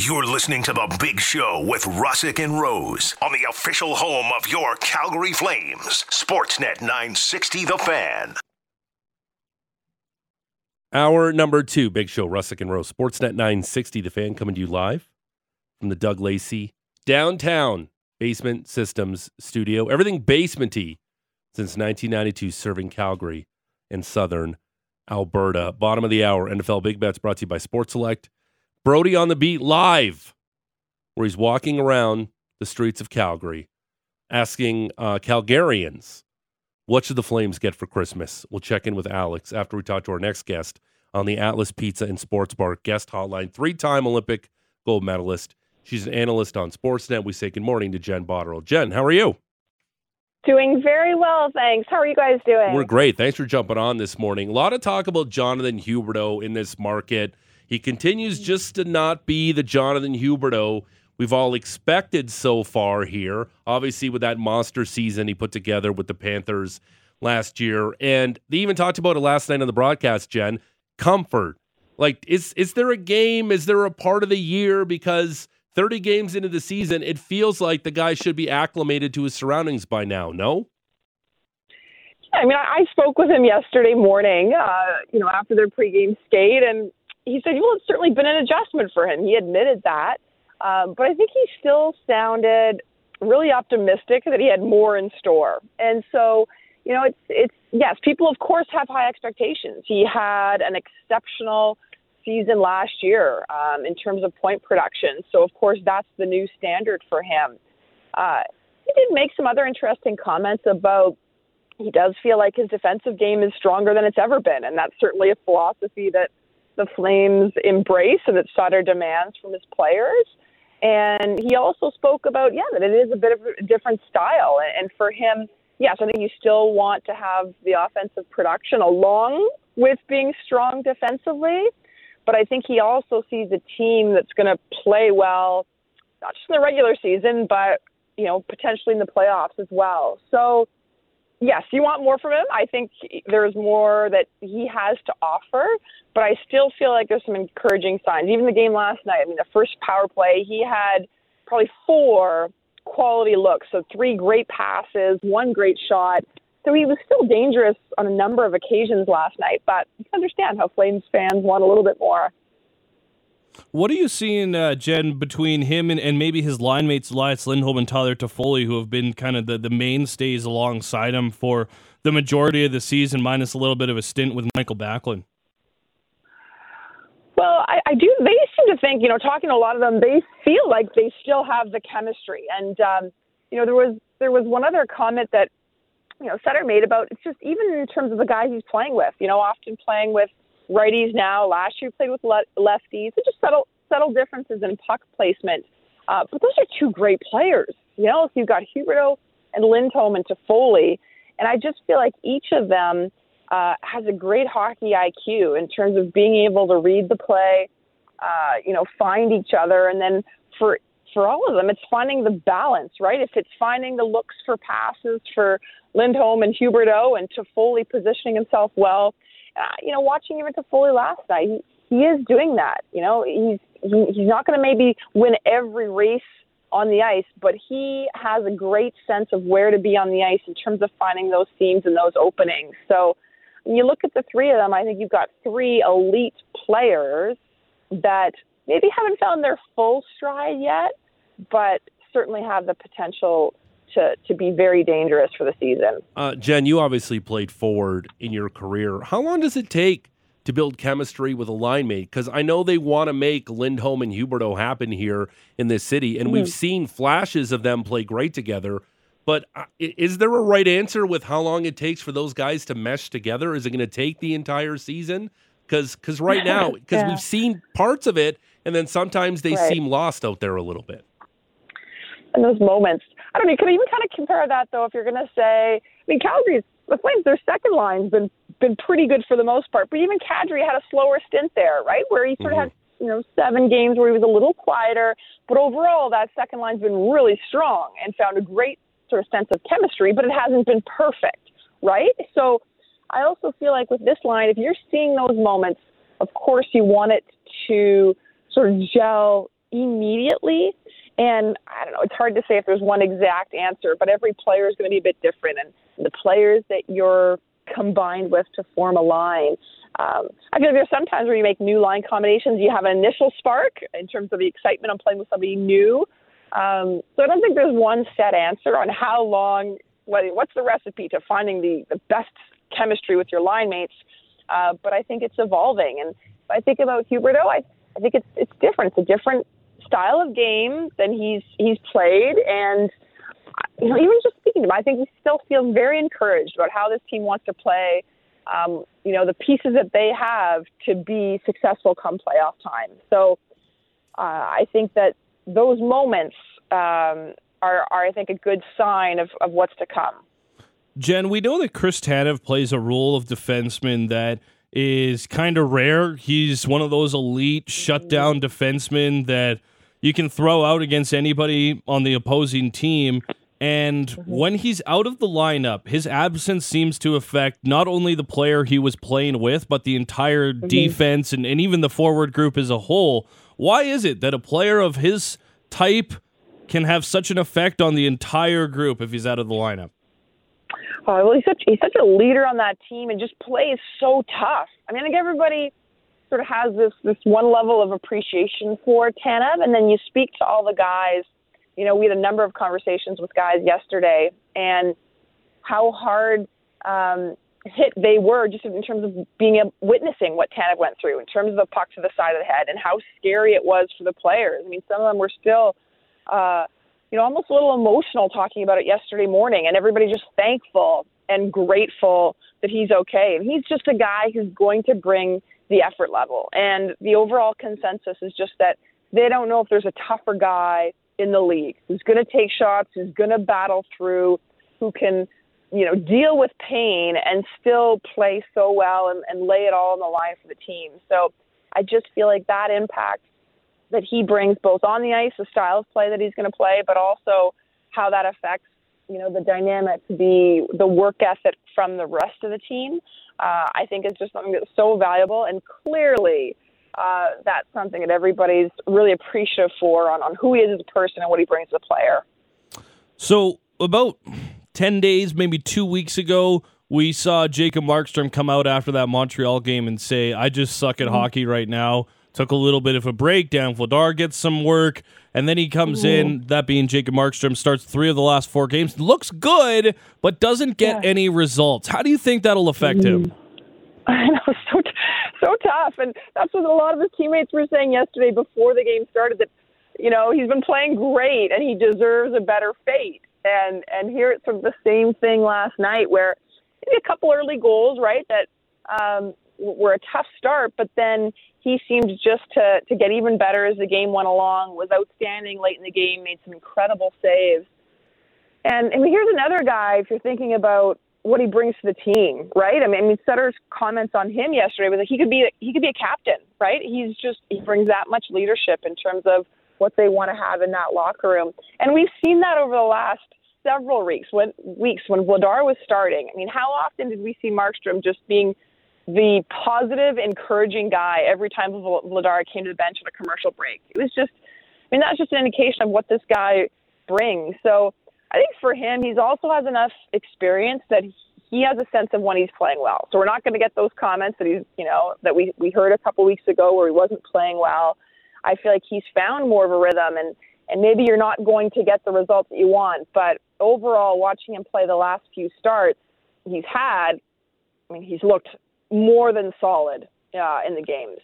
You're listening to The Big Show with Russick and Rose on the official home of your Calgary Flames, Sportsnet 960 The Fan. Hour number two, Big Show, Russick and Rose, Sportsnet 960 The Fan, coming to you live from the Doug Lacey downtown basement systems studio. Everything basementy since 1992, serving Calgary and Southern Alberta. Bottom of the hour, NFL Big Bets brought to you by Sports Select. Brody on the beat live, where he's walking around the streets of Calgary, asking uh, Calgarians, what should the Flames get for Christmas? We'll check in with Alex after we talk to our next guest on the Atlas Pizza and Sports Bar guest hotline, three time Olympic gold medalist. She's an analyst on Sportsnet. We say good morning to Jen Botterill. Jen, how are you? Doing very well, thanks. How are you guys doing? We're great. Thanks for jumping on this morning. A lot of talk about Jonathan Huberdeau in this market. He continues just to not be the Jonathan Huberdeau we've all expected so far here. Obviously, with that monster season he put together with the Panthers last year. And they even talked about it last night on the broadcast, Jen. Comfort. Like, is is there a game? Is there a part of the year? Because 30 games into the season, it feels like the guy should be acclimated to his surroundings by now, no? I mean, I spoke with him yesterday morning, uh, you know, after their pregame skate, and he said, well, it's certainly been an adjustment for him. He admitted that. Um, but I think he still sounded really optimistic that he had more in store. And so, you know, it's, it's, yes, people, of course, have high expectations. He had an exceptional season last year um, in terms of point production. So, of course, that's the new standard for him. Uh, he did make some other interesting comments about he does feel like his defensive game is stronger than it's ever been. And that's certainly a philosophy that the Flames embrace and that Sutter demands from his players. And he also spoke about, yeah, that it is a bit of a different style. And for him, yes, I think you still want to have the offensive production along with being strong defensively. But I think he also sees a team that's going to play well, not just in the regular season, but you know potentially in the playoffs as well. So yes, you want more from him. I think there's more that he has to offer, but I still feel like there's some encouraging signs. Even the game last night, I mean, the first power play, he had probably four quality looks. So three great passes, one great shot. So he was still dangerous on a number of occasions last night, but you can understand how Flames fans want a little bit more. What are you seeing, uh, Jen, between him and, and maybe his line mates, Elias Lindholm and Tyler Toffoli, who have been kind of the, the mainstays alongside him for the majority of the season, minus a little bit of a stint with Michael Backlund? Well, I, I do. They seem to think, you know, talking to a lot of them, they feel like they still have the chemistry. And um, you know, there was there was one other comment that you know, Sutter made about it's just even in terms of the guys he's playing with. You know, often playing with righties now. Last year played with le- lefties. So just subtle subtle differences in puck placement. Uh, but those are two great players. You know, if you've got Huberdeau and Lindholm and Toffoli, and I just feel like each of them uh, has a great hockey IQ in terms of being able to read the play, uh, you know, find each other, and then for for all of them, it's finding the balance, right? If it's finding the looks for passes for Lindholm and Huberdeau and Toffoli positioning himself well, uh, you know, watching even Toffoli last night, he, he is doing that. You know, he's he, he's not going to maybe win every race on the ice, but he has a great sense of where to be on the ice in terms of finding those seams and those openings. So when you look at the three of them, I think you've got three elite players that maybe haven't found their full stride yet, but certainly have the potential to, to be very dangerous for the season. Uh, Jen, you obviously played forward in your career. How long does it take to build chemistry with a line mate? Because I know they want to make Lindholm and Huberdeau happen here in this city, and mm-hmm. we've seen flashes of them play great together. But uh, is there a right answer with how long it takes for those guys to mesh together? Is it going to take the entire season? Because because right now, because yeah. we've seen parts of it, and then sometimes they right. seem lost out there a little bit. And those moments, I don't know. You could even kind of compare that though, if you're going to say, I mean, Calgary's the Flames, their second line's been been pretty good for the most part, but even Kadri had a slower stint there, right, where he sort mm-hmm. of had you know seven games where he was a little quieter, but overall that second line's been really strong and found a great sort of sense of chemistry, but it hasn't been perfect, right? So I also feel like with this line, if you're seeing those moments, of course you want it to sort of gel immediately. And I don't know, it's hard to say if there's one exact answer, but every player is going to be a bit different. And the players that you're combined with to form a line. Um, I feel like there's sometimes where you make new line combinations, you have an initial spark in terms of the excitement on playing with somebody new. Um, so I don't think there's one set answer on how long, what, what's the recipe to finding the, the best chemistry with your line mates. Uh, but I think it's evolving. And if I think about Huberdeau, I, I think it's, it's different. It's a different style of game than he's, he's played. And, you know, even just speaking to him, I think he still feels very encouraged about how this team wants to play. Um, you know, the pieces that they have to be successful come playoff time. So uh, I think that those moments um, are, are, I think, a good sign of, of what's to come. Jen, we know that Chris Tanev plays a role of defenseman that is kind of rare. He's one of those elite shutdown defensemen that you can throw out against anybody on the opposing team. And mm-hmm. when he's out of the lineup, his absence seems to affect not only the player he was playing with, but the entire mm-hmm. defense and, and even the forward group as a whole. Why is it that a player of his type can have such an effect on the entire group if he's out of the lineup? Oh, well, he's such he's such a leader on that team and just plays so tough. I mean, think everybody sort of has this this one level of appreciation for Tanev, and then you speak to all the guys – you know, we had a number of conversations with guys yesterday and how hard um, hit they were just in terms of being able, witnessing what Tanev went through in terms of the puck to the side of the head and how scary it was for the players. I mean, some of them were still, uh, you know, almost a little emotional talking about it yesterday morning, and everybody just thankful and grateful that he's okay. And he's just a guy who's going to bring the effort level. And the overall consensus is just that they don't know if there's a tougher guy in the league who's going to take shots, who's going to battle through, who can, you know, deal with pain and still play so well and, and lay it all on the line for the team. So I just feel like that impact that he brings both on the ice, the style of play that he's going to play, but also how that affects, you know, the dynamic, the the work ethic from the rest of the team. Uh, I think is just something that's so valuable and clearly uh, that's something that everybody's really appreciative for on, on who he is as a person and what he brings as a player. So, about 10 days, maybe two weeks ago, we saw Jacob Markstrom come out after that Montreal game and say, I just suck at mm-hmm. hockey right now. Took a little bit of a break. Dan Vladar gets some work. And then he comes mm-hmm. in, that being Jacob Markstrom, starts three of the last four games. Looks good, but doesn't get yeah. any results. How do you think that'll affect mm-hmm. him? I know, so so tough. And that's what a lot of his teammates were saying yesterday before the game started that, you know, he's been playing great and he deserves a better fate. And and here it's sort of the same thing last night where maybe a couple early goals, right, that um, were a tough start, but then he seemed just to to get even better as the game went along. Was outstanding late in the game, made some incredible saves. And I mean, here's another guy. If you're thinking about what he brings to the team, right? I mean, I mean, Sutter's comments on him yesterday was that he could be he could be a captain, right? He's just he brings that much leadership in terms of what they want to have in that locker room, and we've seen that over the last several weeks when weeks when Vladar was starting. I mean, how often did we see Markstrom just being the positive, encouraging guy every time Vladar came to the bench on a commercial break? It was just, I mean, that's just an indication of what this guy brings. So I think for him, he's also has enough experience that he has a sense of when he's playing well. So we're not going to get those comments that he's, you know, that we we heard a couple weeks ago where he wasn't playing well. I feel like he's found more of a rhythm, and and maybe you're not going to get the results that you want, but overall, watching him play the last few starts he's had, I mean, he's looked more than solid uh, in the games.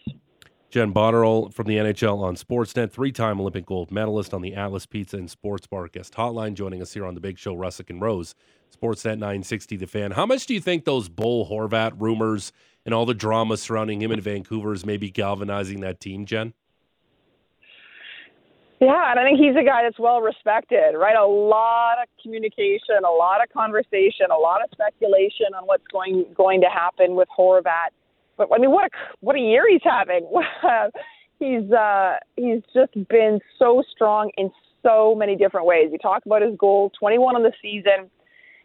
Jen Botterill from the NHL on Sportsnet, three time Olympic gold medalist on the Atlas Pizza and Sports Bar guest hotline, joining us here on the big show, Russick and Rose, Sportsnet 960 The Fan. How much do you think those Bo Horvat rumors and all the drama surrounding him in Vancouver is maybe galvanizing that team, Jen? Yeah, and I think he's a guy that's well respected, right? A lot of communication, a lot of conversation, a lot of speculation on what's going going to happen with Horvat but I mean, what a what a year he's having. he's uh, he's just been so strong in so many different ways. You talk about his goal, 21 on the season,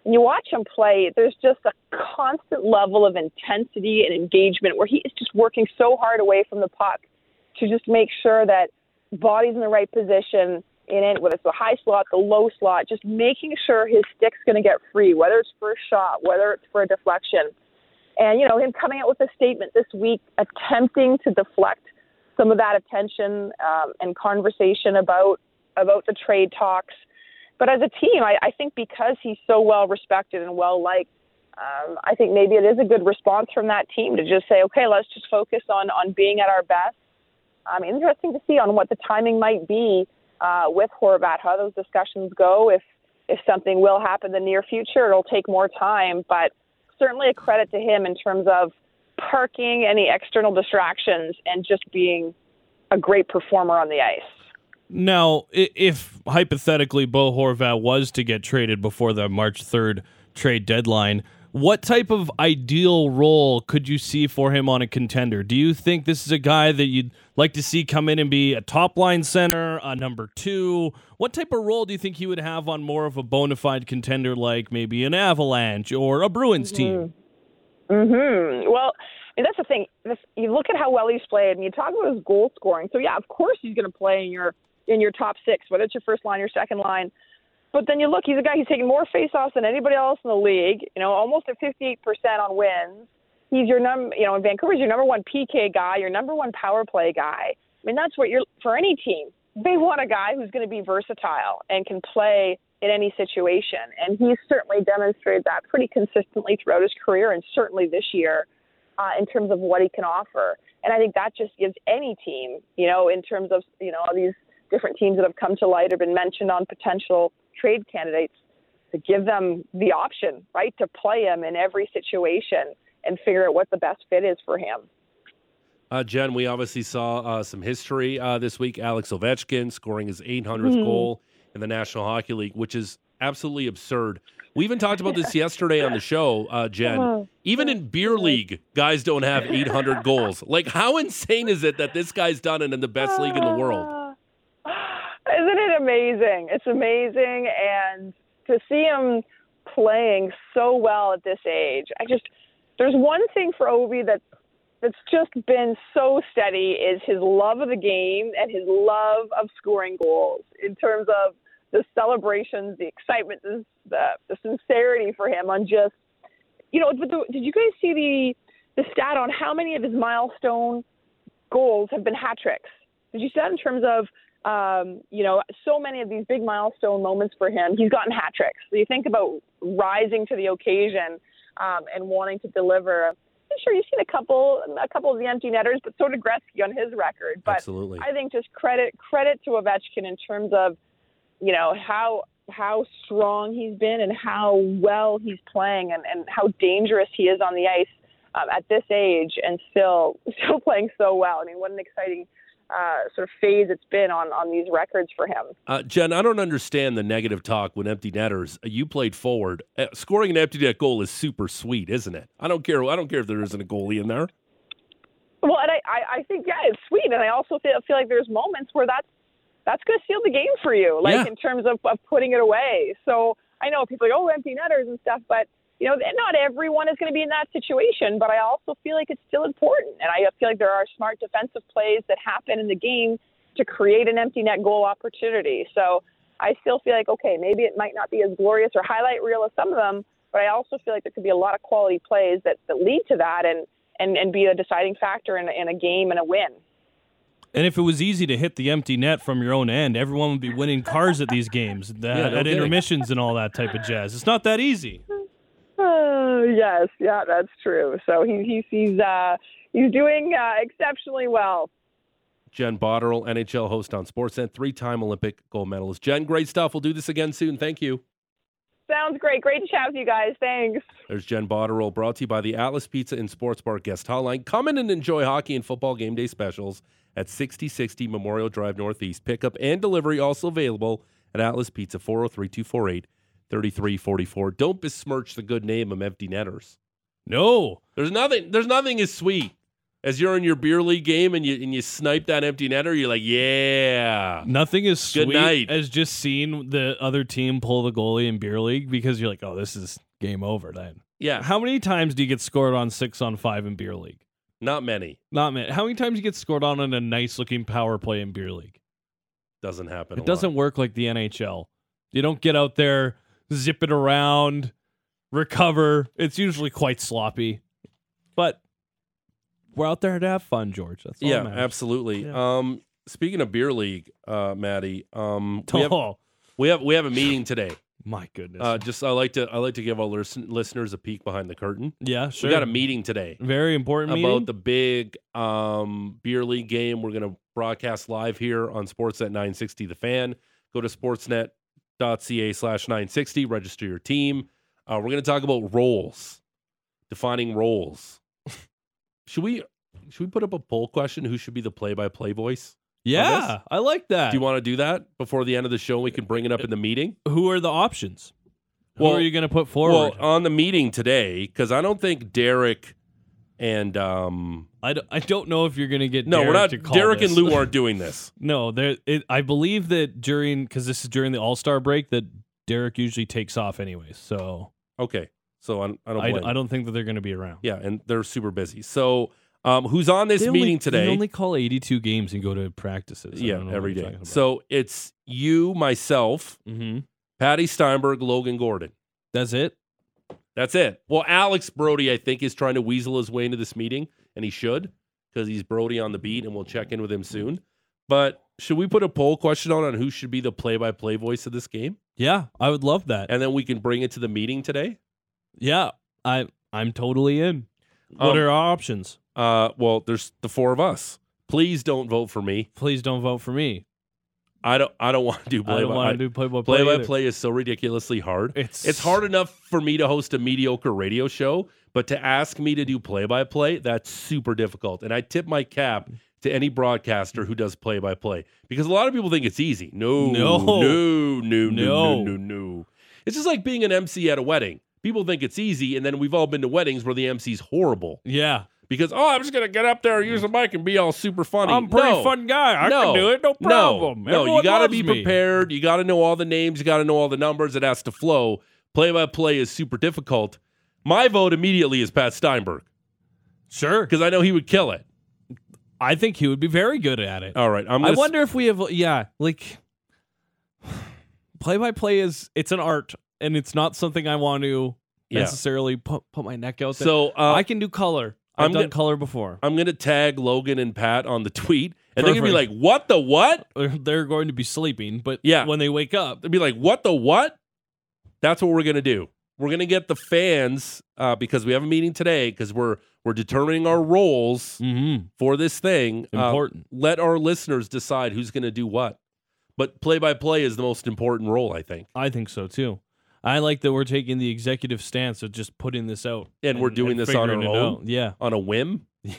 and you watch him play. There's just a constant level of intensity and engagement where he is just working so hard away from the puck to just make sure that bodies in the right position in it, whether it's the high slot, the low slot, just making sure his stick's going to get free, whether it's for a shot, whether it's for a deflection. And, you know, him coming out with a statement this week attempting to deflect some of that attention um, and conversation about about the trade talks. But as a team, I, I think because he's so well respected and well liked, um, I think maybe it is a good response from that team to just say, okay, let's just focus on on being at our best. Um, interesting to see on what the timing might be uh, with Horvat, how those discussions go. If if something will happen in the near future, it'll take more time, but certainly a credit to him in terms of parking any external distractions and just being a great performer on the ice. Now, if hypothetically Bo Horvat was to get traded before the March 3rd trade deadline, what type of ideal role could you see for him on a contender? Do you think this is a guy that you'd like to see come in and be a top line center, a number two? What type of role do you think he would have on more of a bona fide contender like maybe an Avalanche or a Bruins team? Mm-hmm. mm-hmm. Well, and that's the thing. This, you look at how well he's played, and you talk about his goal scoring. So yeah, of course he's going to play in your in your top six, whether it's your first line, your second line. But then you look, he's a guy who's taking more faceoffs than anybody else in the league. You know, almost at 58% on wins. He's your number, you know, in Vancouver's your number one PK guy, your number one power play guy. I mean, that's what you're for any team. They want a guy who's going to be versatile and can play in any situation. And he's certainly demonstrated that pretty consistently throughout his career, and certainly this year uh, in terms of what he can offer. And I think that just gives any team, you know, in terms of you know all these different teams that have come to light or been mentioned on potential trade candidates to give them the option, right, to play him in every situation and figure out what the best fit is for him. Uh, Jen, we obviously saw uh, some history uh, this week. Alex Ovechkin scoring his 800th mm-hmm. goal in the National Hockey League, which is absolutely absurd. We even talked about this yesterday on the show, uh, Jen. Uh-huh. Even in beer league, guys don't have 800 goals. Like, how insane is it that this guy's done it in the best league in the world? Amazing? It's amazing, and to see him playing so well at this age, I just there's one thing for Ovi that that's just been so steady is his love of the game and his love of scoring goals in terms of the celebrations, the excitement, the the, the sincerity for him on just you know. But the, did you guys see the the stat on how many of his milestone goals have been hat tricks? Did you see that in terms of um, you know, so many of these big milestone moments for him, he's gotten hat tricks. So you think about rising to the occasion um, and wanting to deliver. I'm sure you've seen a couple, a couple of the empty netters, but so did Gretzky on his record. But Absolutely. I think just credit credit to Ovechkin in terms of, you know, how how strong he's been and how well he's playing and, and how dangerous he is on the ice um, at this age and still still playing so well. I mean, what an exciting uh, sort of phase it's been on on these records for him. Uh, Jen, I don't understand the negative talk when empty netters. You played forward. Uh, scoring an empty net goal is super sweet, isn't it? I don't care. I don't care if there isn't a goalie in there. Well, and I, I, I think yeah, it's sweet, and I also feel, feel like there's moments where that's that's going to seal the game for you, like yeah. in terms of, of putting it away. So I know people are like, oh, empty netters and stuff, but you know, not everyone is going to be in that situation, but I also feel like it's still important. And I feel like there are smart defensive plays that happen in the game to create an empty net goal opportunity. So I still feel like, okay, maybe it might not be as glorious or highlight reel as some of them, but I also feel like there could be a lot of quality plays that, that lead to that and, and, and be a deciding factor in, in a game and a win. And if it was easy to hit the empty net from your own end, everyone would be winning cars at these games, that, yeah, no at intermissions and all that type of jazz. It's not that easy. Uh, yes, yeah, that's true. So he, he he's uh, he's doing uh, exceptionally well. Jen Botterill, NHL host on Sportsnet, three-time Olympic gold medalist. Jen, great stuff. We'll do this again soon. Thank you. Sounds great. Great to chat with you guys. Thanks. There's Jen Botterill, brought to you by the Atlas Pizza and Sports Bar Guest Hotline. Come in and enjoy hockey and football game day specials at 6060 Memorial Drive Northeast. Pickup and delivery also available at Atlas Pizza, 403 248 3344. Don't besmirch the good name of empty netters. No. There's nothing there's nothing as sweet as you're in your beer league game and you and you snipe that empty netter, you're like, yeah. Nothing is Good sweet night. as just seeing the other team pull the goalie in beer league because you're like, oh, this is game over then. Yeah. How many times do you get scored on six on five in beer league? Not many. Not many. How many times do you get scored on in a nice looking power play in beer league? doesn't happen. It lot. doesn't work like the NHL. You don't get out there, zip it around, recover. It's usually quite sloppy. But we're out there to have fun, George. That's all Yeah, that matters. absolutely. Yeah. Um, speaking of beer league, uh, Maddie, um, we have, Oh, we have we have a meeting today. my goodness. Uh, just I like to I like to give our listen, listeners a peek behind the curtain. yeah, sure. We got a meeting today very important about meeting. the big um, beer league game. We're going to broadcast live here on Sportsnet 960 The Fan. Go to sportsnet.ca slash 960. Register your team. Uh, we're going to talk about roles, defining roles. should we should we put up a poll question? Who should be the play-by-play voice? yeah, I like that. Do you want to do that before the end of the show? We can bring it up in the meeting. Who are the options? Who Well- are you going to put forward? Well, on the meeting today, because I don't think Derek and um, I, don't, I don't know if you're going to get no, Derek we're not. to call Derek this. and Lou aren't doing this. No, there. It, I believe that during because this is during the All Star break that Derek usually takes off anyways. So Okay, so I, I don't. I, blame I don't think that they're going to be around. Yeah, and they're super busy. So, um, who's on this They only- meeting today? Only call 82 games and go to practices. I yeah, don't know what every you're day. talking about. So it's you, myself, Mhm. Patty Steinberg, Logan Gordon. that's it. That's it. Well, Alex Brody, I think, is trying to weasel his way into this meeting, and he should because he's Brody on the beat, and we'll check in with him soon. But should we put a poll question on on who should be the play-by-play voice of this game, Yeah, I would love that. and then we can bring it to the meeting today? yeah, I I'm totally in. What Um, are our options? Uh, well, there's the four of us. Please don't vote for me. Please don't vote for me. I don't. I don't want to do play I don't by want to do play by play. play by play. Is so ridiculously hard. It's It's hard enough for me to host a mediocre radio show, but to ask me to do play by play, that's super difficult. And I tip my cap to any broadcaster who does play by play because a lot of people think it's easy. No, No. no, no, no, no, No. no, no. It's just like being an MC at a wedding. People think it's easy, and then we've all been to weddings where the MC's horrible Yeah, because oh, I'm just gonna get up there, use the mic, and be all super funny. I'm a pretty No. fun guy. I no, can do it. No problem. No, no you got to loves be me. prepared. You got to know all the names. You got to know all the numbers. It has to flow. Play by play is super difficult. My vote immediately is Pat Steinberg Sure, because I know he would kill it. I think he would be very good at it. All right, I'm. I wonder if we have yeah, like play by play is it's an art and it's not something I want to Yeah. necessarily put put my neck out there. So uh, I can do color. I've I'm done gonna- color before. I'm going to tag Logan and Pat on the tweet, and they're going to be like, "What the what?" They're, going to be sleeping, but Yeah. when they wake up, They'll be like, "What the what?" That's what we're going to do. We're going to get the fans uh, because we have a meeting today because we're we're determining our roles mm-hmm. for this thing. Uh, important. let our listeners decide who's going to do what. But play by play is the most important role, I think. I think so too. I like that we're taking the executive stance of just putting this out, And we're doing this on figuring our it own? out. Yeah, On a whim, yeah,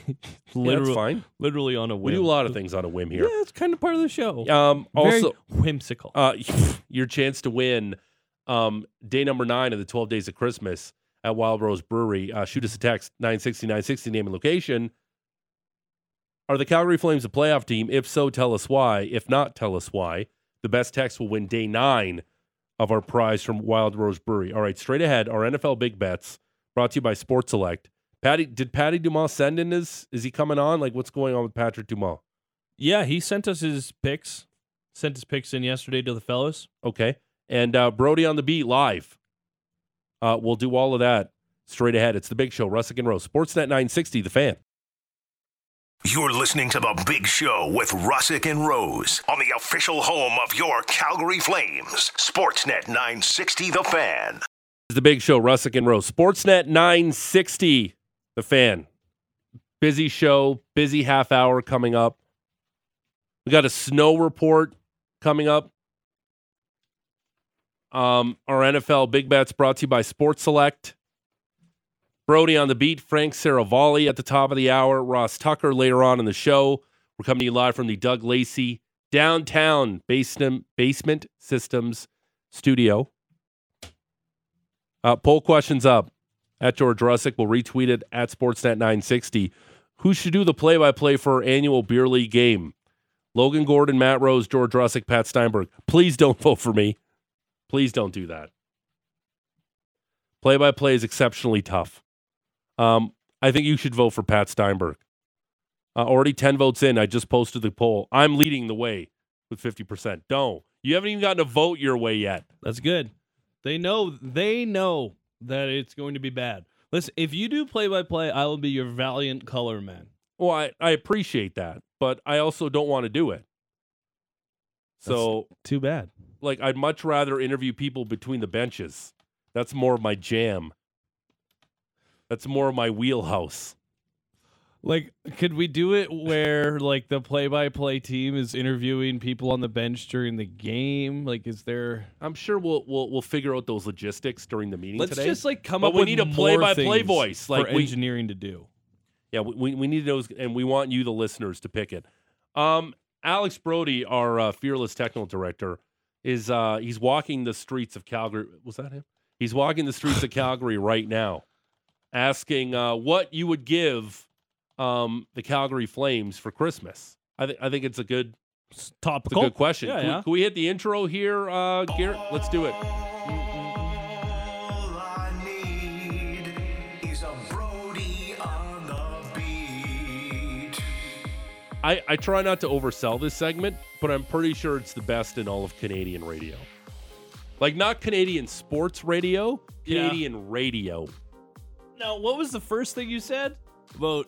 literally, that's fine. literally on a whim. We do a lot of things on a whim here. Yeah, it's kind of part of the show. Um, Very also, whimsical. uh, your chance to win um, day number nine of the 12 Days of Christmas at Wild Rose Brewery. Uh, shoot us a text 960 960, name and location. Are the Calgary Flames a playoff team? If so, tell us why. If not, tell us why. The best text will win day nine of our prize from Wild Rose Brewery. All right, straight ahead, our NFL big bets brought to you by Sports Select. Patty, did Patty Dumas send in his? Is he coming on? Like, what's going on with Patrick Dumas? yeah, he sent us his picks. Sent his picks in yesterday to the fellas. Okay. And uh, Brody on the beat live. Uh, we'll do all of that straight ahead. It's the big show, Russick and Rose. Sportsnet 960, the fan. You're listening to The Big Show with Russick and Rose on the official home of your Calgary Flames. Sportsnet 960 The Fan. The big show, Russick and Rose. Sportsnet 960, the fan. Busy show, busy half hour coming up. We got a snow report coming up. Um, our NFL big bets brought to you by Sports Select. Brody on the beat, Frank Seravalli at the top of the hour, Ross Tucker later on in the show. We're coming to you live from the Doug Lacey downtown basement basement systems studio. Uh, poll questions up at George Russick. We'll retweet it at Sportsnet 960. Who should do the play by play for our annual beer league game? Logan Gordon, Matt Rose, George Russick, Pat Steinberg. Please don't vote for me. Please don't do that. Play by play is exceptionally tough. Um, I think you should vote for Pat Steinberg. Uh, already 10 votes in. I just posted the poll. I'm leading the way with 50%. Don't. You haven't even gotten a vote your way yet. That's good. They know they know that it's going to be bad. Listen, if you do play by play, I will be your valiant color man. Well, I, I appreciate that, but I also don't want to do it. So, Too bad. like, I'd much rather interview people between the benches. That's more of my jam. That's more of my wheelhouse. Like, could we do it where like the play-by-play team is interviewing people on the bench during the game? Like, is there? I'm sure we'll we'll we'll figure out those logistics during the meeting Let's today. just like come But up we with need a play-by-play voice, like for we- engineering to do. Yeah, we, we, need those, and we want you, the listeners, to pick it. Um, Alex Brody, our uh, fearless technical director, is uh, he's walking the streets of Calgary. Was that him? He's walking the streets of Calgary right now, asking uh, what you would give um, the Calgary Flames for Christmas. I think I think it's a good It's it's a topical. good question. Yeah, can, yeah. We, can we hit the intro here, uh, Garrett? Let's do it. I need is a Brody on the beat. I, I try not to oversell this segment, but I'm pretty sure it's the best in all of Canadian radio. Like not Canadian sports radio, Yeah. Canadian radio. Now, what was the first thing you said about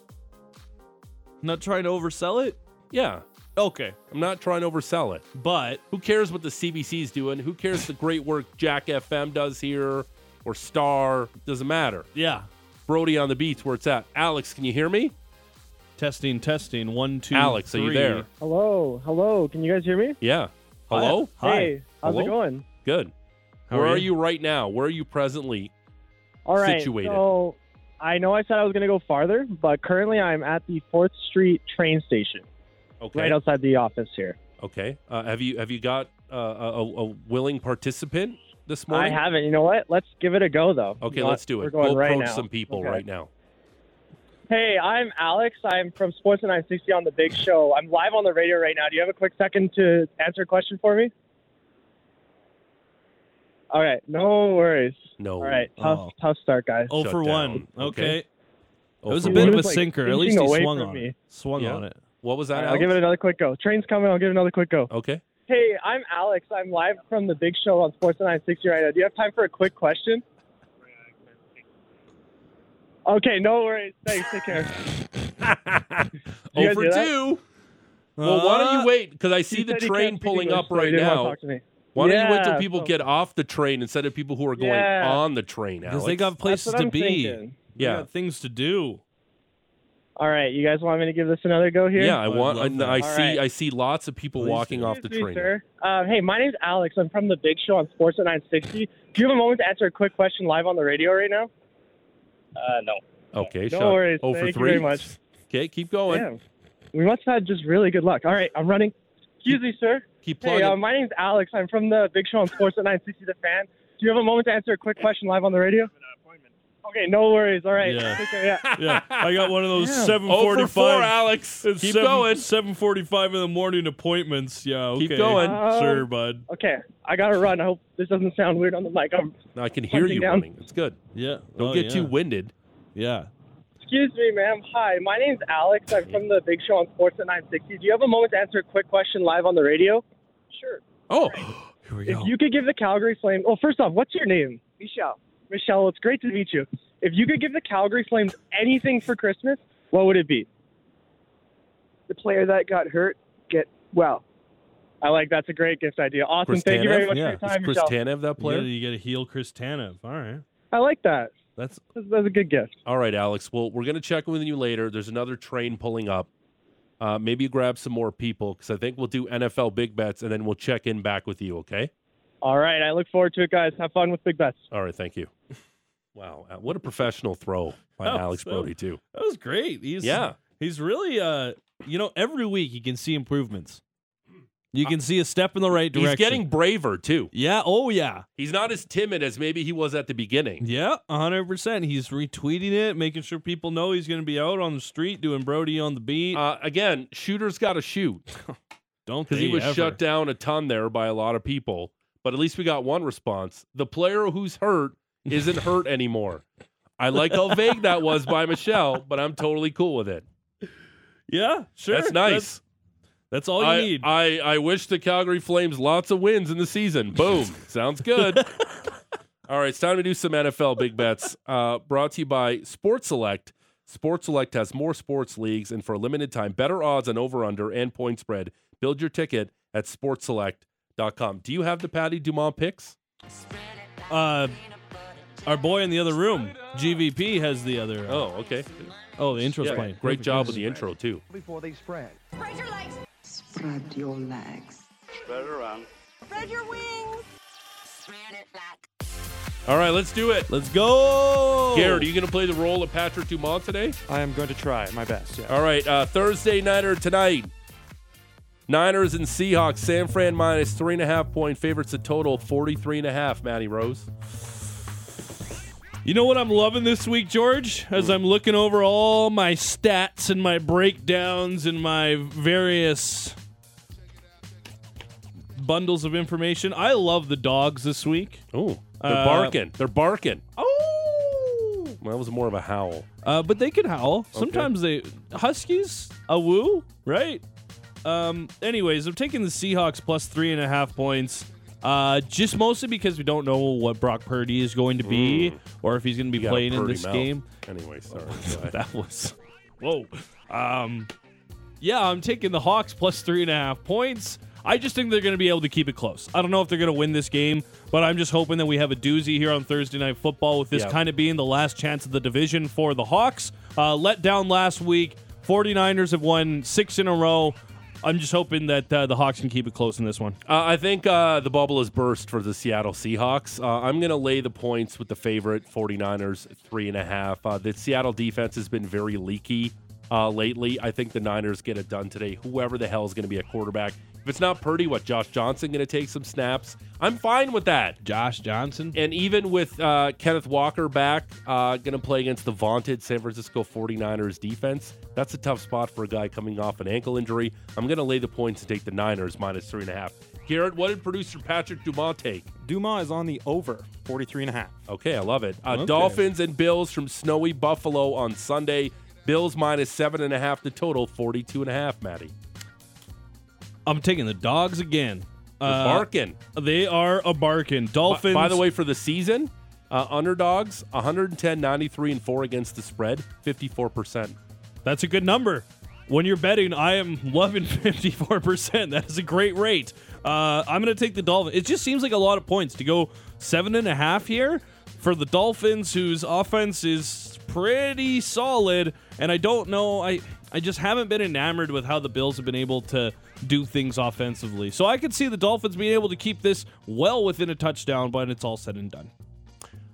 not trying to oversell it? Yeah, Okay, I'm not trying to oversell it. but Who cares what the CBC's doing? Who cares the great work Jack FM does here or Star? Doesn't matter. yeah, Brody on the beats where it's at. Alex, can you hear me? testing, testing. One, two, Alex, are you three. there? Hello, hello. Can you guys hear me? Yeah. Hello? Hi. Hey, how's Hello? it going? Good. How Where are are you? you right now? Where are you presently? All right. Situated. So I know I said I was going to go farther, but currently I'm at the Fourth Street train station, Okay. right outside the office here. Okay. Uh, have you have you got uh, a, a willing participant this morning? I haven't. You know what? Let's give it a go, though. Okay, You know let's what? do We're it. going We'll right approach now. some people Okay. right now. Hey, I'm Alex. I'm from Sportsnet 960 on the Big Show. I'm live on the radio right now. Do you have a quick second to answer a question for me? All right, no worries. No. All right, tough, Oh. tough start, guys. Oh Shut for down. one. Okay. Okay. It Oh, was a bit of a was, like, sinker. At inching least he away swung from on me. it. Swung Yeah. on it. What was All that? right, I'll give it another quick go. Train's coming. I'll give it another quick go. Okay. Hey, I'm Alex. I'm live from the Big Show on Sports 960 right now. Do you have time for a quick question? Okay, no worries. Thanks. Take care. oh guys for hear that? two. Well, why don't Uh, you wait? Because I see He the said he train can't speak pulling English, up so he right didn't wanna now. talk to me. Why don't you wait till people so- get off the train instead of people who are going Yeah. on the train, Because Alex? they got places to I'm be. thinking. They yeah. got things to do. All right, you guys want me to give this another go here? Yeah, I want. love I. I see. right. I see lots of people Please walking do. off the me, train. sir. Uh, hey, my name's Alex. I'm from the Big Show on Sportsnet 960. Do you have a moment to answer a quick question live on the radio right now? Uh, no. Okay, No shut. worries. Oh for Thank you three. very much. Okay, keep going. Damn. We must have had just really good luck. All right, I'm running. Excuse me, sir. Keep Hey, plugging. uh, my name's Alex. I'm from the Big Show on Sportsnet 960 The Fan. Do you have a moment to answer a quick question live on the radio? Okay, no worries. All right. Yeah. Take yeah. Yeah, I got one of those Yeah. seven oh for four, forty-five. Alex. It's Keep seven, going. Seven forty-five in the morning appointments. Yeah, okay. Keep going. Um, sure, bud. Okay, I gotta run. I hope this doesn't sound weird on the mic. Um, I can hear you down. running. It's good. Yeah. Don't Oh, get yeah. too winded. Yeah. excuse me, ma'am. Hi, my name's Alex. I'm from the Big Show on Sportsnet 960. Do you have a moment to answer a quick question live on the radio? Sure. Oh, Here we If you could give the Calgary Flames, well, first off, what's your name? Michelle. Michelle, it's great to meet you. If you could give the Calgary Flames anything for Christmas, what would it be? the player that got hurt get well. I like that's a great gift idea. Awesome. Chris Thank you very Tanev? much Yeah. for your is Chris Michelle. Tanev that player? gotta, you gotta heal Chris Tanev. All right. I like that. That's That's, that's a good gift. All right, Alex. Well, we're going to check with you later. There's another train pulling up. Uh, maybe grab some more people because I think we'll do NFL big bets and then we'll check in back with you. Okay. All right. I look forward to it, guys. Have fun with Big Bets. All right. Thank you. Wow, uh, what a professional throw by That was- Alex that Brody too. that was great. He's Yeah. He's really uh you know, every week you can see improvements. You can see a step in the right direction. He's getting braver too. Yeah, oh yeah. He's not as timid as maybe he was at the beginning. Yeah, 100%. He's retweeting it, making sure people know he's going to be out on the street doing Brody on the beat. Uh, again, shooters got to shoot Don't because he was ever. shut down a ton there by a lot of people. But at least we got one response. The player who's hurt isn't hurt anymore. I like how vague that was by Michelle, but I'm totally cool with it. Yeah, sure. That's nice. That's all you I, need. I, I wish the Calgary Flames lots of wins in the season. Boom. Sounds good. All right, it's time to do some NFL big bets. Uh, brought to you by Sports Select. Sports Select has more sports leagues, and for a limited time, better odds on over under and point spread. Build your ticket at sportselect.com. Do you have the Patty Dumont picks? uh, our boy in the other room, GVP, has the other. Oh, okay. oh, the intro's Yeah, playing. great Perfect. job with the intro, too. before they spread. Spread your legs. Spread your legs. Spread around. Spread your wings. Spread it like. All right, let's do it. Let's go. Garrett, are you going to play the role of Patrick Dumont today? I am going to try my best. Yeah. All right, uh, Thursday nighter tonight. Niners and Seahawks. San Fran minus three and a half point favorites. A total 43 and a half. Matty Rose. You know what I'm loving this week, George? As I'm looking over all my stats and my breakdowns and my various bundles of information. I love the dogs this week. Oh, they're Uh, barking. They're barking. Oh. Well, that was more of a howl. Uh, but they can howl. Sometimes they huskies a woo, right? Um. Anyways, I'm taking the Seahawks plus three and a half points. Uh, just mostly because we don't know what Brock Purdy is going to be, or if he's going to be Mm. You got a playing in this mouth. game. Anyway, sorry. That was whoa. Um, yeah, I'm taking the Hawks plus three and a half points. I just think they're going to be able to keep it close. I don't know if they're going to win this game, but I'm just hoping that we have a doozy here on Thursday Night Football with this Yeah. kind of being the last chance of the division for the Hawks. Uh, let down last week. 49ers have won six in a row. I'm just hoping that uh, the Hawks can keep it close in this one. Uh, I think uh, the bubble has burst for the Seattle Seahawks. Uh, I'm going to lay the points with the favorite 49ers, three and a half. Uh, the Seattle defense has been very leaky uh, lately. I think the Niners get it done today. Whoever the hell is going to be a quarterback. If it's not Purdy, what, Josh Johnson going to take some snaps? I'm fine with that. Josh Johnson. And even with uh, Kenneth Walker back, uh, going to play against the vaunted San Francisco 49ers defense, that's a tough spot for a guy coming off an ankle injury. I'm going to lay the points and take the Niners minus three and a half. Garrett, what did producer Patrick Dumont take? Duma is on the over, 43 and a half. Okay, I love it. Uh, Okay. Dolphins and Bills from snowy Buffalo on Sunday. Bills minus seven and a half the total, 42 and a half, Maddie. I'm taking the dogs again. Uh, barking. They are a barking. By, by the way, for the season, uh, underdogs 110, 93, and 4 against the spread, 54%. That's a good number. When you're betting, I am loving 54%. That is a great rate. Uh, I'm going to take the Dolphins. It just seems like a lot of points to go seven and a half here for the Dolphins, whose offense is pretty solid. And I don't know. I, I just haven't been enamored with how the Bills have been able to do things offensively. So I could see the Dolphins being able to keep this well within a touchdown, but it's all said and done.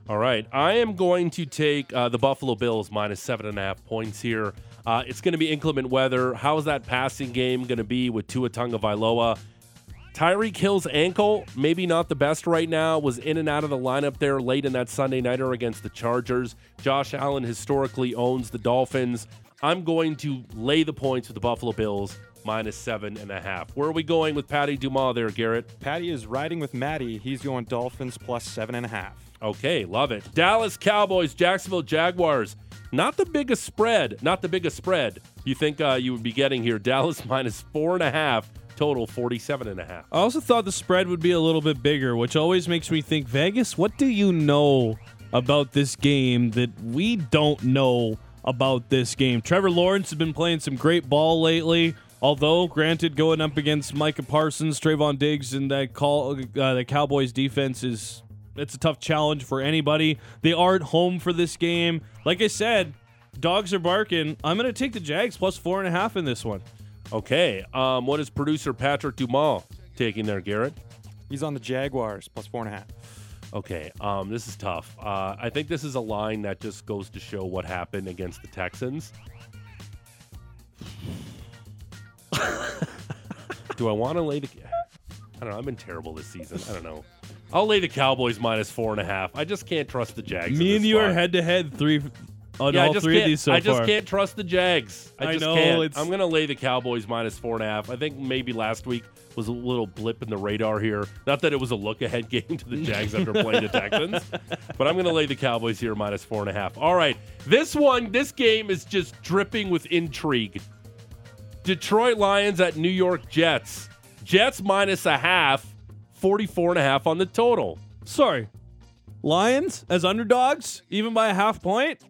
All right. I am going to take uh, the Buffalo Bills minus seven and a half points here. Uh, it's going to be inclement weather. How's that passing game going to be with Tua Vailoa? Tyreek Hill's ankle, maybe not the best right now, was in and out of the lineup there late in that Sunday nighter against the Chargers. Josh Allen historically owns the Dolphins. I'm going to lay the points with the Buffalo Bills minus seven and a half. Where are we going with Patty Dumas there, Garrett? Patty is riding with Maddie. He's going Dolphins plus seven and a half. Okay, love it. Dallas Cowboys, Jacksonville Jaguars. Not the biggest spread. Not the biggest spread you think uh, you would be getting here. Dallas minus four and a half, total 47 and a half. I also thought the spread would be a little bit bigger, which always makes me think Vegas, what do you know about this game that we don't know about this game? Trevor Lawrence has been playing some great ball lately. Although, granted, going up against Micah Parsons, Trevon Diggs, and that call, uh, the Cowboys defense is it's a tough challenge for anybody. They are at home for this game. Like I said, dogs are barking. I'm going to take the Jags plus four and a half in this one. Okay, um, what is producer Patrick Dumas taking there, Garrett? He's on the Jaguars plus four and a half. Okay, um, this is tough. Uh, I think this is a line that just goes to show what happened against the Texans. Do I want to lay the? I don't know. I've been terrible this season. I don't know. I'll lay the Cowboys minus four and a half. I just can't trust the Jags. Me and you are head to head three on Yeah, I all just three of these so I just far. can't trust the Jags. I I just know, can't. I'm gonna lay the Cowboys minus four and a half. I think maybe last week was a little blip in the radar here. Not that it was a look ahead game to the Jags after playing the Texans, but I'm gonna lay the Cowboys here minus four and a half. All right, this one, this game is just dripping with intrigue. Detroit Lions at New York Jets. Jets minus a half, 44 and a half on the total. Sorry. Lions as underdogs, even by a half point?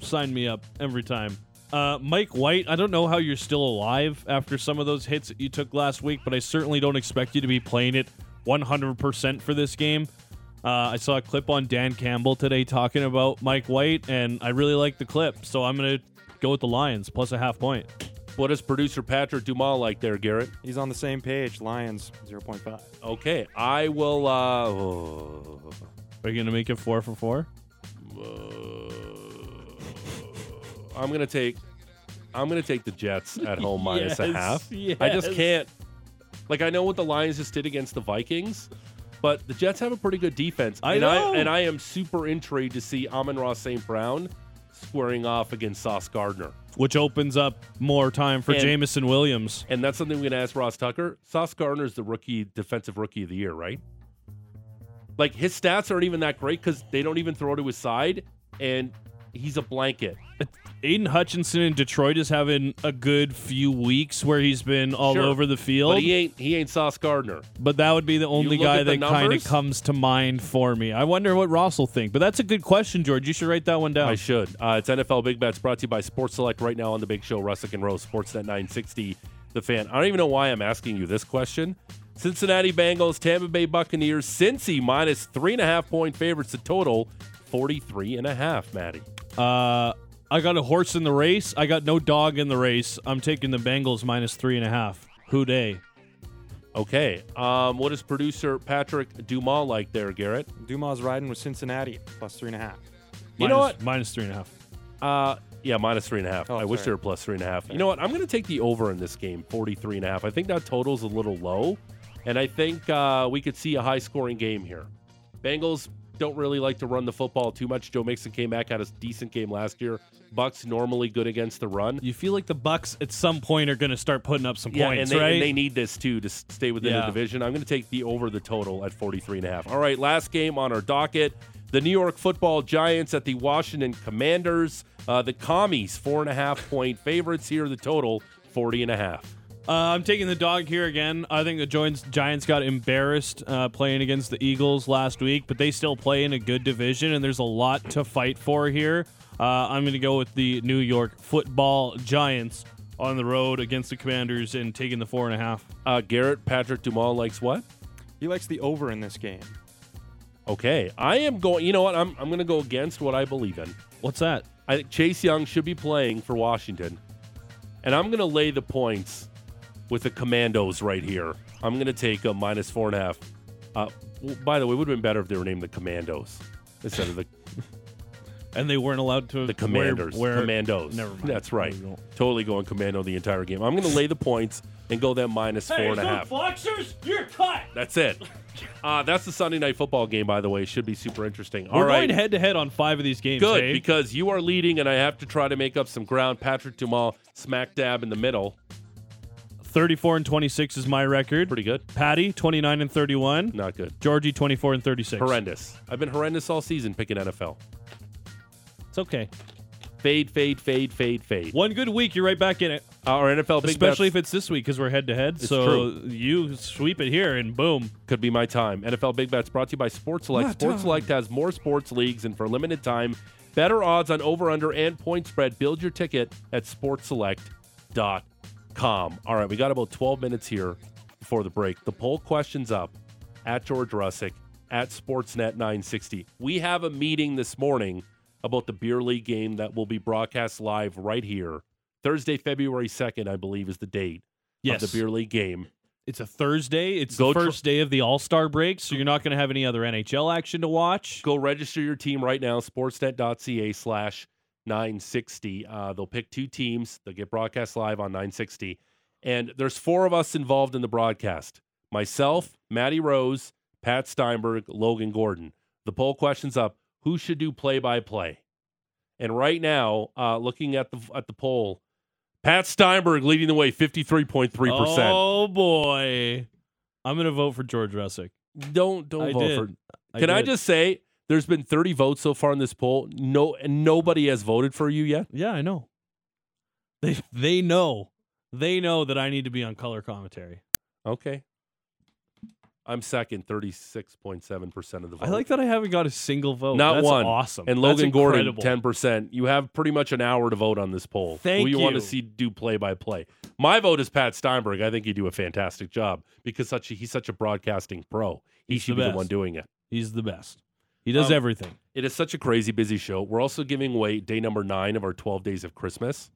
Sign me up every time. Uh, Mike White, I don't know how you're still alive after some of those hits that you took last week, but I certainly don't expect you to be playing it 100% for this game. Uh, I saw a clip on Dan Campbell today talking about Mike White, and I really like the clip, so I'm going to go with the Lions plus a half point. What does producer Patrick Dumas like there, Garrett? He's on the same page. Lions 0.5. Okay, I will. Uh, oh, Are you going to make it four for four? I'm gonna take. I'm gonna take the Jets at home minus a Yes, half. I just can't. Like I know what the Lions just did against the Vikings, but the Jets have a pretty good defense. I and know. I and I am super intrigued to see Amon-Ra St. Brown squaring off against Sauce Gardner. Which opens up more time for And- Jameson Williams. And that's something we're gonna ask Ross Tucker. Sauce Gardner is the rookie defensive rookie of the year, right? Like his stats aren't even that great because they don't even throw to his side, and he's a blanket. Aidan Hutchinson in Detroit is having a good few weeks where he's been all Sure. over the field. But he ain't he ain't Sauce Gardner. But that would be the only guy that kind of comes to mind for me. I wonder what Ross will think. But that's a good question, George. You should write that one down. I should. Uh, it's NFL Big Bets brought to you by Sports Select right now on the Big Show, Russick and Rose, Sportsnet 960, The Fan. I don't even know why I'm asking you this question. Cincinnati Bengals, Tampa Bay Buccaneers, Cincy minus three and a half point favorites. The total 43 and a half, Maddie. Uh, I got a horse in the race. I got no dog in the race. I'm taking the Bengals minus three and a half. Who Dey? Okay. Um, what does producer Patrick Dumas like there, Garrett? Dumas riding with Cincinnati plus three and a half. You know Minus- what? Minus three and a half. Uh, yeah, minus three and a half. Oh, I wish sorry. they were plus three and a half. You know what? I'm going to take the over in this game, 43 and a half. I think that total's a little low, and I think uh, we could see a high scoring game here. Bengals don't really like to run the football too much. Joe Mixon came back, had a decent game last year. Bucks normally good against the run. You feel like the Bucks at some point are going to start putting up some Yeah, points, and they, right? and they need this too to stay within Yeah. the division. I'm going to take the over the total at 43 and a half. All right, last game on our docket. The New York Football Giants at the Washington Commanders. Uh, the Commies four and a half point favorites here. The total 40 and a half. Uh, I'm taking the dog here again. I think the Giants, Giants got embarrassed uh, playing against the Eagles last week, but they still play in a good division, and there's a lot to fight for here. Uh, I'm going to go with the New York Football Giants on the road against the Commanders and taking the four and a half. Uh, Garrett Patrick Dumas likes what? He likes the over in this game. Okay, I am going. You know what? I'm I'm going to go against what I believe in. What's that? I think Chase Young should be playing for Washington, and I'm going to lay the points with the Commandos right here. I'm going to take a minus four and a half. Uh, well, by the way, it would have been better if they were named the Commandos instead of the And they weren't allowed to the Commanders. Wear, wear, Commandos. Never mind. That's right. There go. Totally going Commando the entire game. I'm going to lay the points and go them minus four and a half. Boxers, you're cut. That's it. Uh, that's the Sunday night football game, by the way. Should be super interesting. All We're right. going head to head on five of these games. Good, eh? because you are leading, and I have to try to make up some ground. Patrick Dumas, smack dab in the middle. 34 and 26 is my record. Pretty good. Patty 29 and 31. Not good. Georgie 24 and 36. Horrendous. I've been horrendous all season picking NFL. It's okay. Fade, fade, fade, fade, fade. One good week, you're right back in it. Our NFL big Especially bets if it's this week because we're head to head. It's So true. you sweep it here and boom. could be my time. NFL Big Bets brought to you by Sports Select. Sports Select has more sports leagues, and for a limited time, better odds on over under and point spread. Build your ticket at sportselect.com. All right, we got about 12 minutes here before the break. The poll question's up at George Russick at Sportsnet 960. We have a meeting this morning about the beer league game that will be broadcast live right here. Thursday, February 2nd, I believe, is the date Yes. of the beer league game. It's a Thursday. It's Go the tr- first day of the All Star break, so you're not going to have any other NHL action to watch. Go register your team right now, sportsnet.ca slash 960. Uh, they'll pick two teams. They'll get broadcast live on 960. And there's four of us involved in the broadcast. Myself, Matty Rose, Pat Steinberg, Logan Gordon. The poll question's up. Who should do play-by-play? And right now, uh, looking at the at the poll, Pat Steinberg leading the way, 53.3%. Oh boy, I'm going to vote for George Russick. Don't don't I vote did. for Can I, did. just say there's been 30 votes so far in this poll. No, and nobody has voted for you yet. Yeah, I know. They they know. They know that I need to be on color commentary. Okay. I'm second, 36.7% of the vote. I like that I haven't got a single vote. Not That's one. Awesome. And Logan Gordon, 10%. You have pretty much an hour to vote on this poll. Thank Who you, want to see do play by play. My vote is Pat Steinberg. I think you do a fantastic job because such a, he's such a broadcasting pro. He He's should be the one doing it. He's the best. He does Um, everything. It is such a crazy busy show. We're also giving away day number nine of our 12 days of Christmas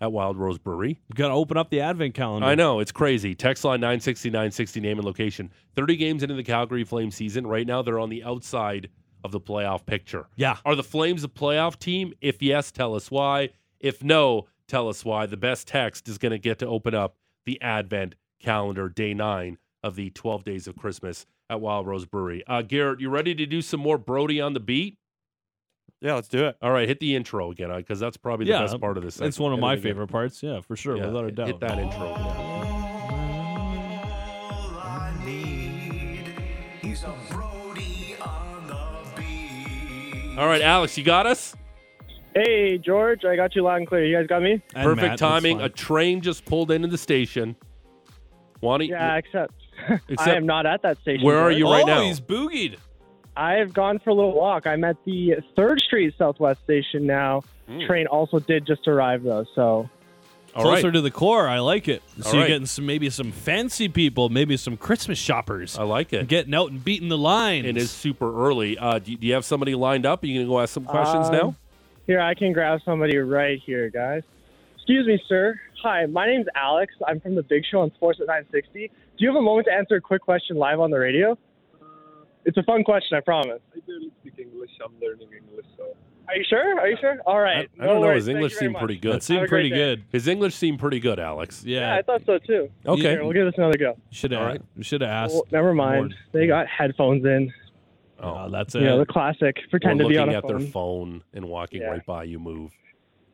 at Wild Rose Brewery. Got to open up the advent calendar. I know it's crazy. Text line 960 name and location. 30 games into the Calgary Flames season. Right now, they're on the outside of the playoff picture. Yeah. Are the Flames a playoff team? If yes, tell us why. If no, tell us why. The best text is going to get to open up the Advent calendar, day nine of the 12 days of Christmas at Wild Rose Brewery. Uh, Garrett, you ready to do some more Brody on the beat? Yeah, let's do it. All right, hit the intro again because that's probably the Yeah, best part of this. It's one of Hit my it again. favorite parts. Yeah, for sure, Yeah, without a hit- doubt. Hit that intro. All I need is a Brody on the beat. All right, Alex, you got us? Hey, George, I got you loud and clear. You guys got me? And Perfect Matt, timing. A train just pulled into the station. Want to? Yeah, except, Except- I am not at that station. Where are you right oh, now? he's boogied. I have gone for a little walk. I'm at the Third Street Southwest station now. Mm. Train also did just arrive though, so All Closer right. to the core. I like it. So All you're right. getting some maybe some fancy people, maybe some Christmas shoppers. I like it. Getting out and beating the line. It is super early. Uh, do, you, do you have somebody lined up? Are you going to go ask some questions Um, now? here I can grab somebody right here, guys. Excuse me, sir. Hi, my name's Alex. I'm from the Big Show on Sportsnet 960. Do you have a moment to answer a quick question live on the radio? It's a fun question, I promise. I barely speak English. I'm learning English, so. Are you sure? Are you sure? All right. I, right. I don't know. His English seemed much. pretty good. That seemed Have a great pretty day. good. His English seemed pretty good, Alex. Yeah, Yeah. I thought so too. Okay. Here, we'll give this another go. Should have. All right. Should have asked. Well, never mind. more. They got headphones in. Oh, oh. that's You it. know, the classic. Or Pretend to be looking on a at phone. their phone and walking Yeah. right by you move.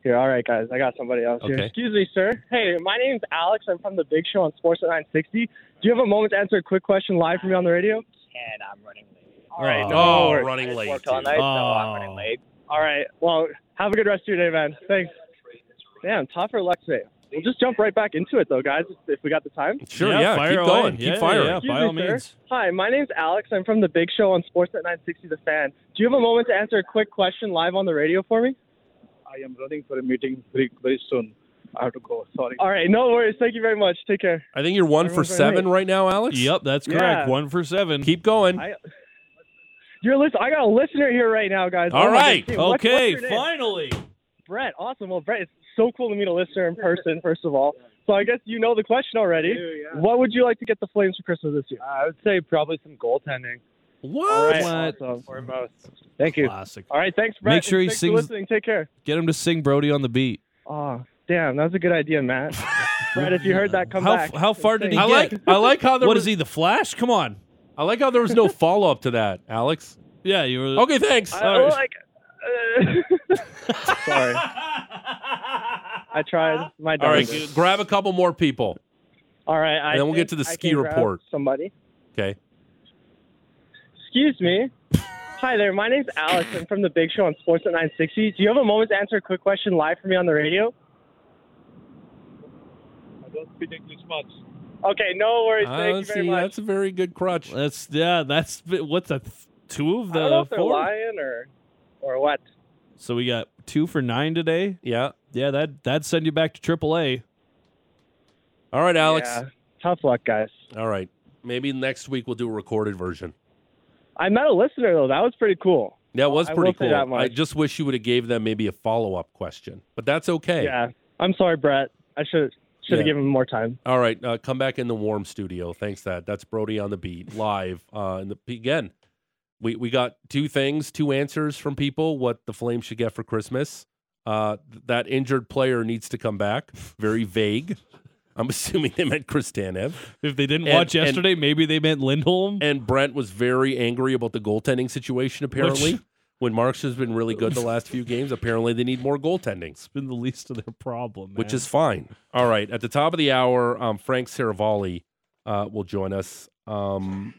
Here, all right, guys. I got somebody else here. Excuse me, sir. Hey, my name's Alex. I'm from the Big Show on Sportsnet 960. Do you have a moment to answer a quick question live for me on the radio? and I'm running late. All right. Oh. no Oh, worries. running late. worked all too. night, so I'm Oh. running late. All right. Well, have a good rest of your day, man. Thanks. Damn, tough for luck today. We'll just jump right back into it, though, guys, if we got the time. Sure, yeah. fire keep away. going. Yeah, keep firing. Yeah, Excuse by me, all sir. means. Hi, my name's Alex. I'm from the Big Show on Sportsnet 960 The Fan. Do you have a moment to answer a quick question live on the radio for me? I am running for a meeting very, very soon. I have to go. Sorry. All right. No worries. Thank you very much. Take care. I think you're one for seven right now, Alex. Yep, that's Yeah. correct. One for seven. Keep going. I, you're listen. I got a listener here right now, guys. All Oh right. God. What's- okay, what's finally. Brett. Awesome. Well, Brett, it's so cool to meet a listener in person. First of all, so I guess you know the question already. yeah. What would you like to get the Flames for Christmas this year? I would say probably some goaltending. What? All right. What? Awesome. Most. Thank you. Classic. All right. Thanks, Brett. Make sure and he thanks sings- For listening. Take care. Get him to sing Brody on the beat. Oh, damn. That was a good idea, Matt. Brett, if you heard that, come How, back. how far did he I get? like. I like how there What was. is he, the Flash? Come on. I like how there was no follow up to that, Alex. Yeah, you were. Okay, thanks. I, well, like, uh, sorry. I tried my All right, g- grab a couple more people. All right. I And then we'll get think to the I ski can grab report. Somebody. Okay. Excuse me. Hi there. My name's Alex. I'm from the Big Show on Sportsnet 960. Do you have a moment to answer a quick question live for me on the radio? I don't speak English much. Okay, no worries. Thank you let's very see. much. That's a very good crutch. That's yeah. That's what's that? Two of I don't know the if they're four. lying or or what. So we got two for nine today. Yeah. Yeah, that that'd send you back to AAA. All right, Alex. Yeah. Tough luck, guys. All right. Maybe next week we'll do a recorded version. I met a listener though. That was pretty cool. That was pretty will cool. that. I just wish you would have gave them maybe a follow up question, but that's okay. Yeah. I'm sorry, Brett. I should should have Yeah. given him more time. All right, uh, come back in the warm studio. Thanks, that. That's Brody on the beat live. Uh, and the, again, we we got two things, two answers from people. What the Flames should get for Christmas. Uh, that injured player needs to come back. Very vague. I'm assuming they meant Chris Tanev. If they didn't And- watch and- yesterday, maybe they meant Lindholm. And Brent was very angry about the goaltending situation. Apparently, when Marks has been really good the last few games, apparently they need more goaltending. It's been the least of their problem, which is fine. All right. At the top of the hour, um, Frank Seravalli uh, will join us. Um,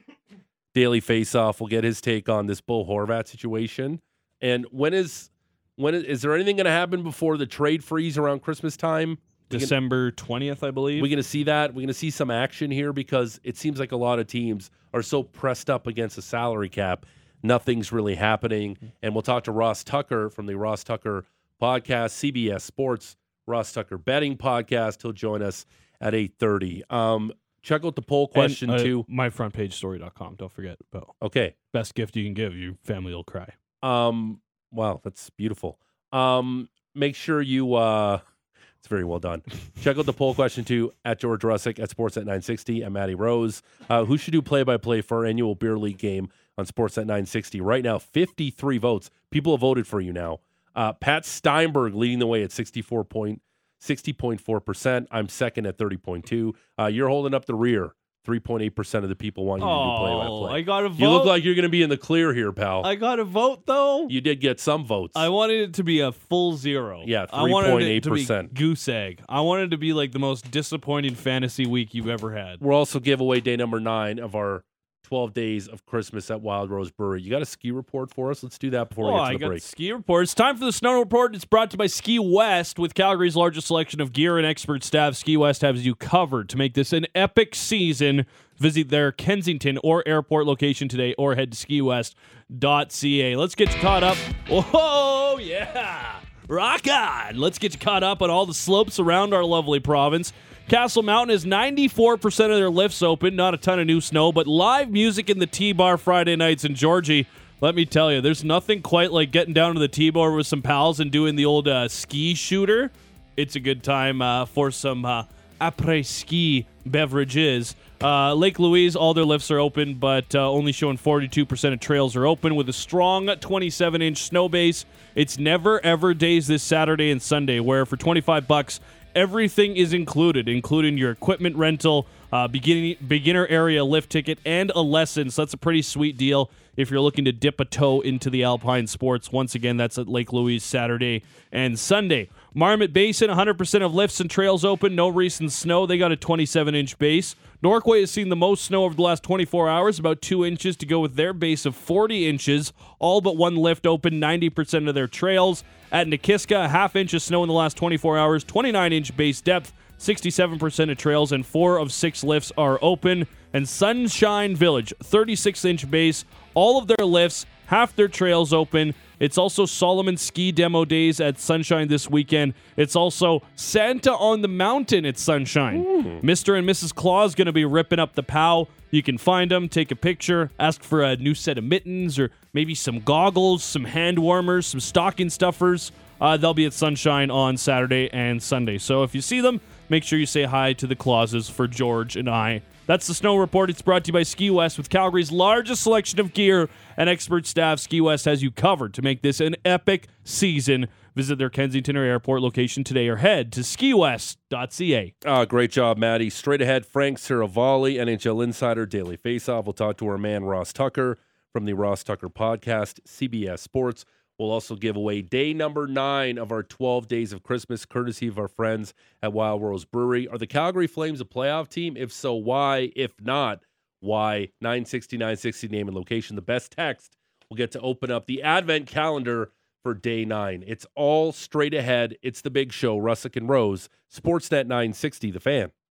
Daily Face Off will get his take on this Bo Horvat situation. And when is when is, is there anything going to happen before the trade freeze around Christmas time? December 20th, I believe. We're going to see that. We're going to see some action here because it seems like a lot of teams are so pressed up against the salary cap. Nothing's really happening. And we'll talk to Ross Tucker from the Ross Tucker podcast, CBS Sports, Ross Tucker betting podcast. He'll join us at 8.30. Um, check out the poll question, and, uh, too. myfrontpagestory.com. Don't forget about Okay. best gift you can give. Your family will cry. Um, wow, that's beautiful. Um, make sure you uh it's very well done. Check out the poll question too at George Russick at Sportsnet 960 and Matty Rose. Uh, who should do play by play for our annual beer league game on Sportsnet 960? Right now, 53 votes. People have voted for you now. Uh, Pat Steinberg leading the way at 64 point, 60.4%. I'm second at 30.2. Uh, you're holding up the rear. 3.8% of the people want you to do play by play. I got to vote. You look like you're going to be in the clear here, pal. I got to vote though. you did get some votes. I wanted it to be a full zero. Yeah, I wanted it to be 3.8%. goose egg. I wanted it to be like the most disappointing fantasy week you've ever had. We're also giveaway day number nine of our 12 days of Christmas at Wild Rose Brewery. You got a ski report for us? Let's do that before Oh, we get to the got break. ski report. It's time for the snow report. It's brought to you by Ski West. With Calgary's largest selection of gear and expert staff, Ski West has you covered to make this an epic season. Visit their Kensington or airport location today or head to skiwest.ca. Let's get you caught up. Oh, yeah. Rock on. Let's get you caught up on all the slopes around our lovely province. Castle Mountain is 94% of their lifts open. Not a ton of new snow, but live music in the T Bar Friday nights in Georgie. Let me tell you, there's nothing quite like getting down to the T Bar with some pals and doing the old uh, ski shooter. It's a good time uh, for some uh, après ski beverages. Uh, Lake Louise, all their lifts are open, but uh, only showing 42% of trails are open with a strong 27 inch snow base. It's never ever days this Saturday and Sunday, where for 25 bucks, everything is included, including your equipment rental, uh, beginning beginner area lift ticket, and a lesson. So that's a pretty sweet deal if you're looking to dip a toe into the alpine sports. Once again, that's at Lake Louise Saturday and Sunday. Marmot Basin, 100% of lifts and trails open. No recent snow. They got a 27 inch base. Norquay has seen the most snow over the last 24 hours, about two inches to go with their base of 40 inches. All but one lift open, 90% of their trails. At Nakiska, a half inch of snow in the last 24 hours, 29 inch base depth. 67% of trails and four of six lifts are open. And Sunshine Village, 36 inch base, all of their lifts, half their trails open. It's also Salomon Ski Demo Days at Sunshine this weekend. It's also Santa on the Mountain at Sunshine. Mr. and Mrs. Claus going to be ripping up the POW. You can find them, take a picture, ask for a new set of mittens or maybe some goggles, some hand warmers, some stocking stuffers. Uh, they'll be at Sunshine on Saturday and Sunday. So if you see them, make sure you say hi to the Clauses for George and I. That's the snow report. It's brought to you by Ski West with Calgary's largest selection of gear and expert staff. Ski West has you covered to make this an epic season. Visit their Kensington or airport location today or head to skiwest.ca. Ah, great job, Maddie. Straight ahead, Frank Seravalli, NHL Insider, Daily Faceoff. We'll talk to our man, Ross Tucker, from the Ross Tucker podcast, CBS Sports. We'll also give away day number nine of our 12 Days of Christmas, courtesy of our friends at Wild Rose Brewery. Are the Calgary Flames a playoff team? If so, why? If not, why? 960 960 name and location. The best text will get to open up the advent calendar for day nine. It's all straight ahead. It's the big show, Russick and Rose, Sportsnet 960, the fan.